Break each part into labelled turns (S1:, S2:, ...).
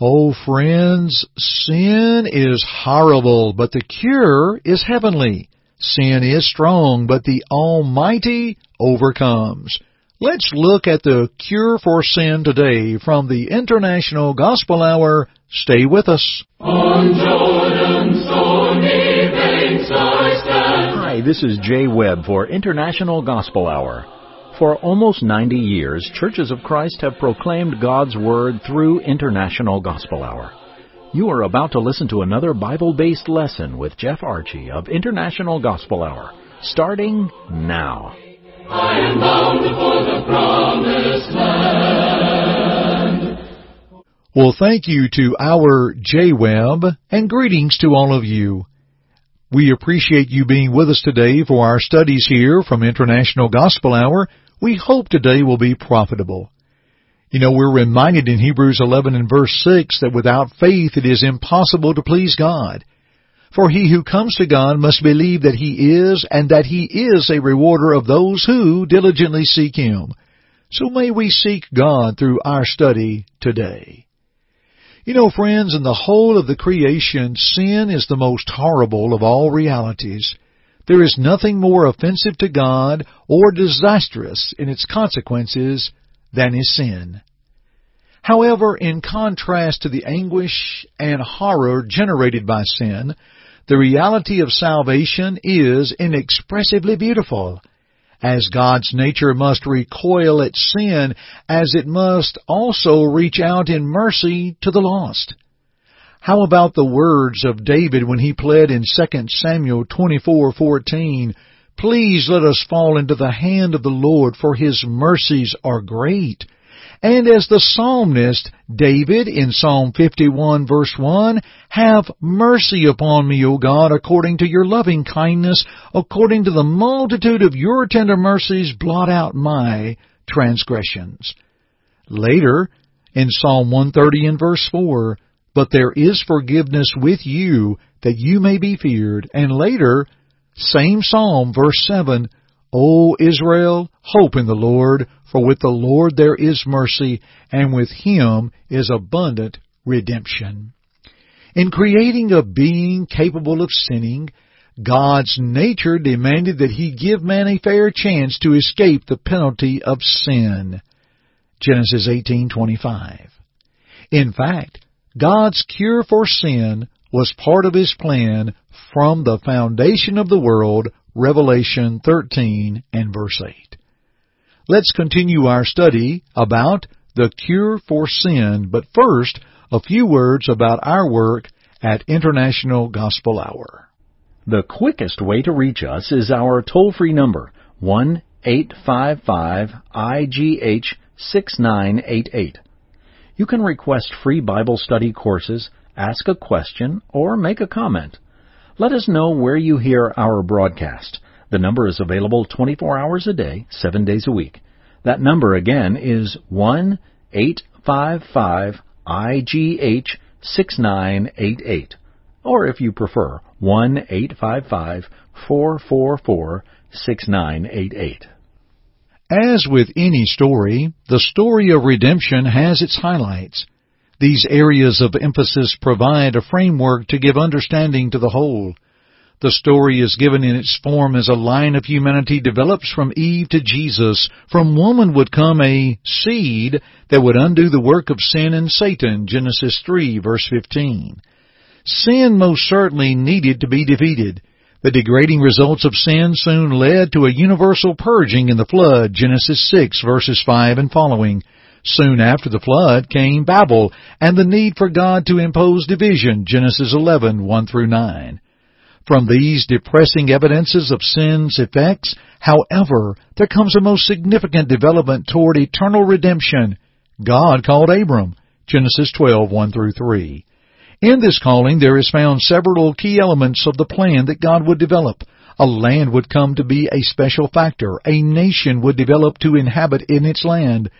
S1: Oh friends, sin is horrible, but the cure is heavenly. Sin is strong, but the Almighty overcomes. Let's look at the cure for sin today from the International Gospel Hour. Stay with us.
S2: Hi, this is Jay Webb for International Gospel Hour. For almost 90 years, Churches of Christ have proclaimed God's Word through International Gospel Hour. You are about to listen to another Bible based lesson with Jeff Archie of International Gospel Hour, starting now.
S3: I am bound for the promised land.
S1: Well, thank you to our Jay Webb and greetings to all of you. We appreciate you being with us today for our studies here from International Gospel Hour we hope today will be profitable. You know, we're reminded in Hebrews 11 and verse 6 that without faith it is impossible to please God. For he who comes to God must believe that he is and that he is a rewarder of those who diligently seek him. So may we seek God through our study today. You know, friends, in the whole of the creation, sin is the most horrible of all realities. There is nothing more offensive to God or disastrous in its consequences than is sin. However, in contrast to the anguish and horror generated by sin, the reality of salvation is inexpressibly beautiful, as God's nature must recoil at sin as it must also reach out in mercy to the lost. How about the words of David when he pled in 2 Samuel 24:14, "Please let us fall into the hand of the Lord, for his mercies are great." And as the psalmist David in Psalm 51 verse 1, Have mercy upon me, O God, according to your loving kindness, according to the multitude of your tender mercies, blot out my transgressions. Later, in Psalm 130 and verse 4, but there is forgiveness with you that you may be feared. And later, same Psalm, verse 7, O Israel, hope in the Lord, for with the Lord there is mercy, and with him is abundant redemption. In creating a being capable of sinning, God's nature demanded that he give man a fair chance to escape the penalty of sin. Genesis 18:25. In fact, God's cure for sin was part of His plan from the foundation of the world, Revelation 13 and verse 8. Let's continue our study about the cure for sin, but first, a few words about our work at International Gospel Hour.
S2: The quickest way to reach us is our toll-free number, 1-855-IGH 6988. You can request free Bible study courses, ask a question, or make a comment. Let us know where you hear our broadcast. The number is available 24 hours a day, 7 days a week. That number again is 1 855 IGH 6988. Or if you prefer, 1 855 444 6988.
S1: As with any story, the story of redemption has its highlights. These areas of emphasis provide a framework to give understanding to the whole. The story is given in its form as a line of humanity develops from Eve to Jesus. From woman would come a seed that would undo the work of sin and Satan, Genesis 3 verse 15. Sin most certainly needed to be defeated. The degrading results of sin soon led to a universal purging in the flood, Genesis 6 verses 5 and following. Soon after the flood came Babel and the need for God to impose division, Genesis 11, 1 through 9. From these depressing evidences of sin's effects, however, there comes a most significant development toward eternal redemption. God called Abram, Genesis 12, 1 through 3. In this calling there is found several key elements of the plan that God would develop. A land would come to be a special factor. A nation would develop to inhabit in its land.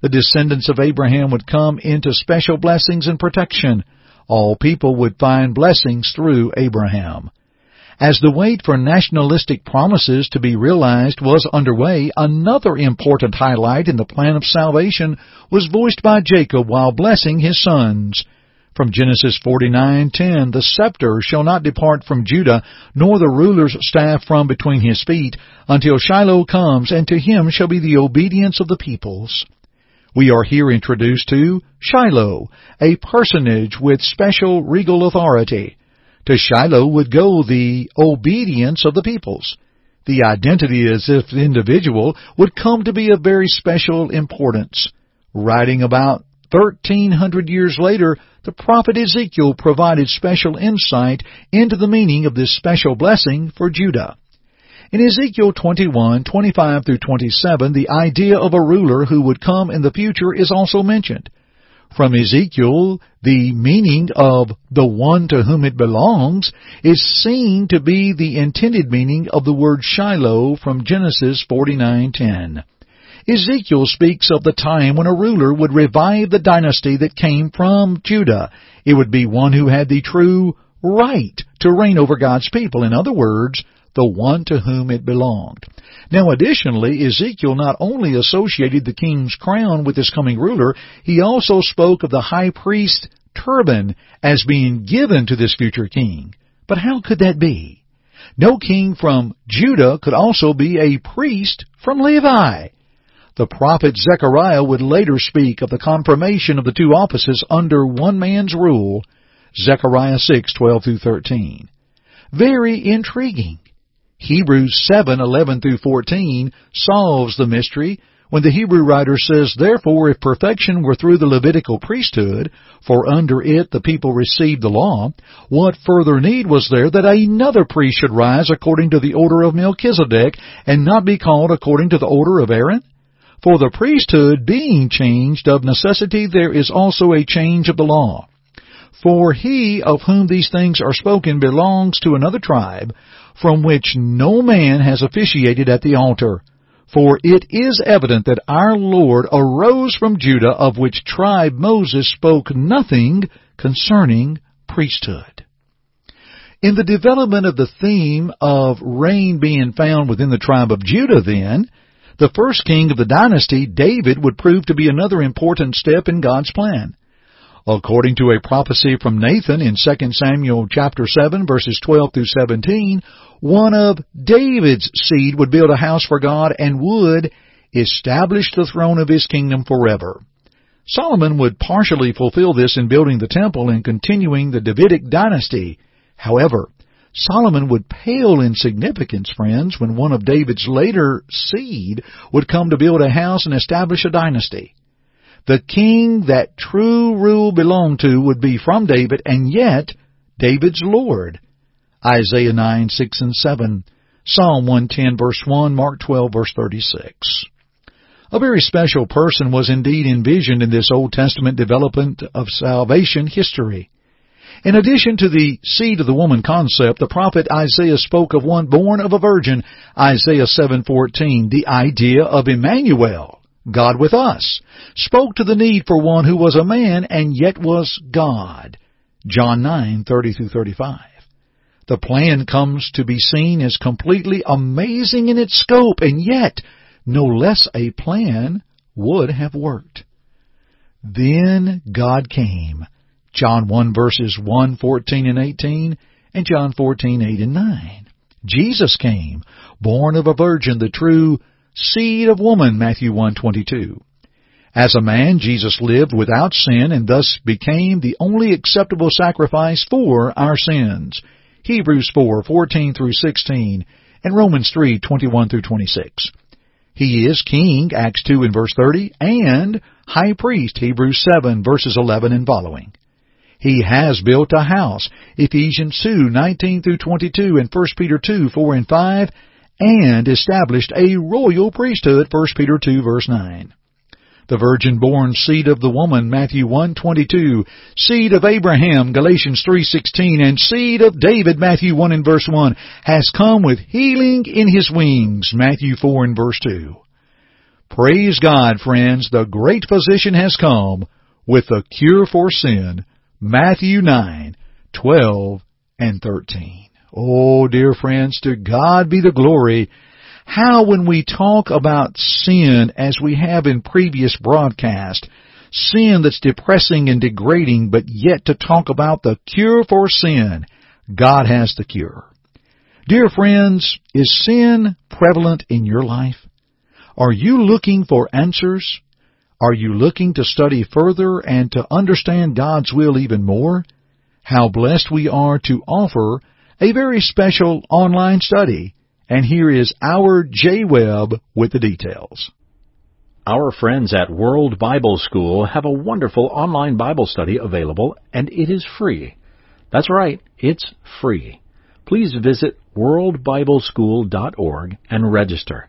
S1: The descendants of Abraham would come into special blessings and protection. All people would find blessings through Abraham. As the wait for nationalistic promises to be realized was underway, another important highlight in the plan of salvation was voiced by Jacob while blessing his sons. From Genesis 49:10, the scepter shall not depart from Judah, nor the ruler's staff from between his feet, until Shiloh comes, and to him shall be the obedience of the peoples. We are here introduced to Shiloh, a personage with special regal authority. To Shiloh would go the obedience of the peoples. The identity as if the individual would come to be of very special importance. Writing about 1300 years later, the prophet Ezekiel provided special insight into the meaning of this special blessing for Judah. In Ezekiel 21, 25 through 27, the idea of a ruler who would come in the future is also mentioned. From Ezekiel, the meaning of the one to whom it belongs is seen to be the intended meaning of the word Shiloh from Genesis 49:10. Ezekiel speaks of the time when a ruler would revive the dynasty that came from Judah. It would be one who had the true right to reign over God's people. In other words, the one to whom it belonged. Now additionally, Ezekiel not only associated the king's crown with this coming ruler, he also spoke of the high priest turban as being given to this future king. But how could that be? No king from Judah could also be a priest from Levi. The prophet Zechariah would later speak of the confirmation of the two offices under one man's rule, Zechariah 6:12 through 13. Very intriguing. Hebrews 7:11 through 14 solves the mystery when the Hebrew writer says, Therefore, if perfection were through the Levitical priesthood, for under it the people received the law, what further need was there that another priest should rise according to the order of Melchizedek, and not be called according to the order of Aaron? For the priesthood being changed, of necessity there is also a change of the law. For he of whom these things are spoken belongs to another tribe, from which no man has officiated at the altar. For it is evident that our Lord arose from Judah, of which tribe Moses spoke nothing concerning priesthood. In the development of the theme of reign being found within the tribe of Judah, then, the first king of the dynasty, David, would prove to be another important step in God's plan. According to a prophecy from Nathan in 2 Samuel chapter 7 verses 12 through 17, one of David's seed would build a house for God and would establish the throne of his kingdom forever. Solomon would partially fulfill this in building the temple and continuing the Davidic dynasty. However, Solomon would pale in significance, friends, when one of David's later seed would come to build a house and establish a dynasty. The king that true rule belonged to would be from David, and yet David's Lord. Isaiah 9, 6 and 7, Psalm 110 verse 1, Mark 12 verse 36. A very special person was indeed envisioned in this Old Testament development of salvation history. In addition to the seed of the woman concept, the prophet Isaiah spoke of one born of a virgin, Isaiah 7:14, the idea of Emmanuel, God with us, spoke to the need for one who was a man and yet was God. John 9:30 through 35. The plan comes to be seen as completely amazing in its scope, and yet no less a plan would have worked. Then God came John 1 verses 1, 14 and 18, and John 14, 8 and 9. Jesus came, born of a virgin, the true seed of woman, Matthew 1, 22. As a man, Jesus lived without sin and thus became the only acceptable sacrifice for our sins. Hebrews 4, 14 through 16, and Romans 3, 21 through 26. He is king, Acts 2 and verse 30, and high priest, Hebrews 7 verses 11 and following. He has built a house. Ephesians 2, 19 through 22 and 1 Peter 2, 4 and 5, and established a royal priesthood, 1 Peter 2 verse 9. The virgin born seed of the woman, Matthew 1:22, seed of Abraham, Galatians 3:16, and seed of David, Matthew 1 and verse 1, has come with healing in his wings, Matthew 4 and verse 2. Praise God, friends, the great physician has come with the cure for sin, Matthew 9, 12 and 13. Oh, dear friends, to God be the glory. How when we talk about sin as we have in previous broadcast, sin that's depressing and degrading, but yet to talk about the cure for sin. God has the cure. Dear friends, is sin prevalent in your life? Are you looking for answers? Are you looking to study further and to understand God's will even more? How blessed we are to offer a very special online study. And here is our Jay Webb with the details.
S2: Our friends at World Bible School have a wonderful online Bible study available, and it is free. That's right, it's free. Please visit worldbibleschool.org and register.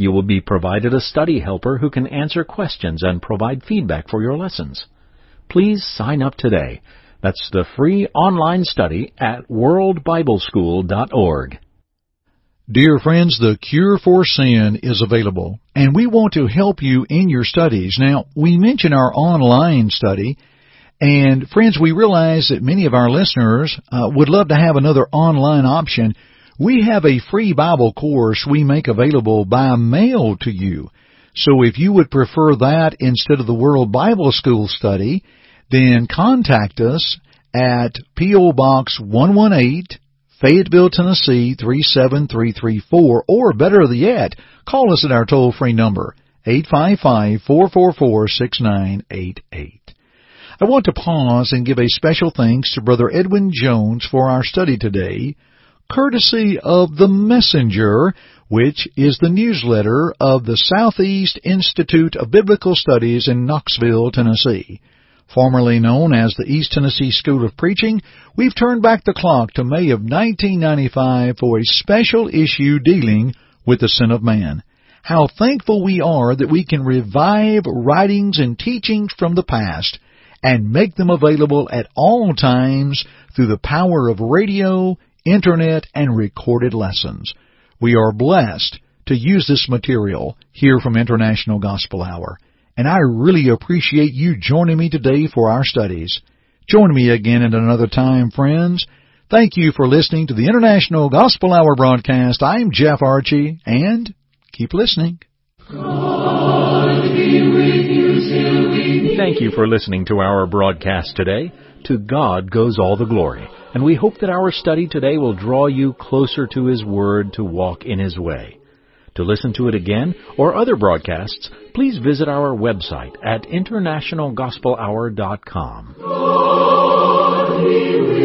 S2: You will be provided a study helper who can answer questions and provide feedback for your lessons. Please sign up today. That's the free online study at worldbibleschool.org.
S1: Dear friends, the cure for sin is available, and we want to help you in your studies. Now, we mention our online study, and friends, we realize that many of our listeners uh, would love to have another online option. We have a free Bible course we make available by mail to you. So if you would prefer that instead of the World Bible School study, then contact us at P.O. Box 118, Fayetteville, Tennessee 37334, or better yet, call us at our toll-free number, 855-444-6988. I want to pause and give a special thanks to Brother Edwin Jones for our study today, courtesy of The Messenger, which is the newsletter of the Southeast Institute of Biblical Studies in Knoxville, Tennessee. Formerly known as the East Tennessee School of Preaching, we've turned back the clock to May of 1995 for a special issue dealing with the sin of man. How thankful we are that we can revive writings and teachings from the past and make them available at all times through the power of radio, internet, and recorded lessons. We are blessed to use this material here from International Gospel Hour and I really appreciate you joining me today for our studies. Join me again at another time, friends. Thank you for listening to the International Gospel Hour broadcast. I'm Jeff Archie, and keep listening.
S2: You Thank you for listening to our broadcast today. To God goes all the glory, and we hope that our study today will draw you closer to His Word to walk in His way. To listen to it again or other broadcasts, please visit our website at internationalgospelhour.com.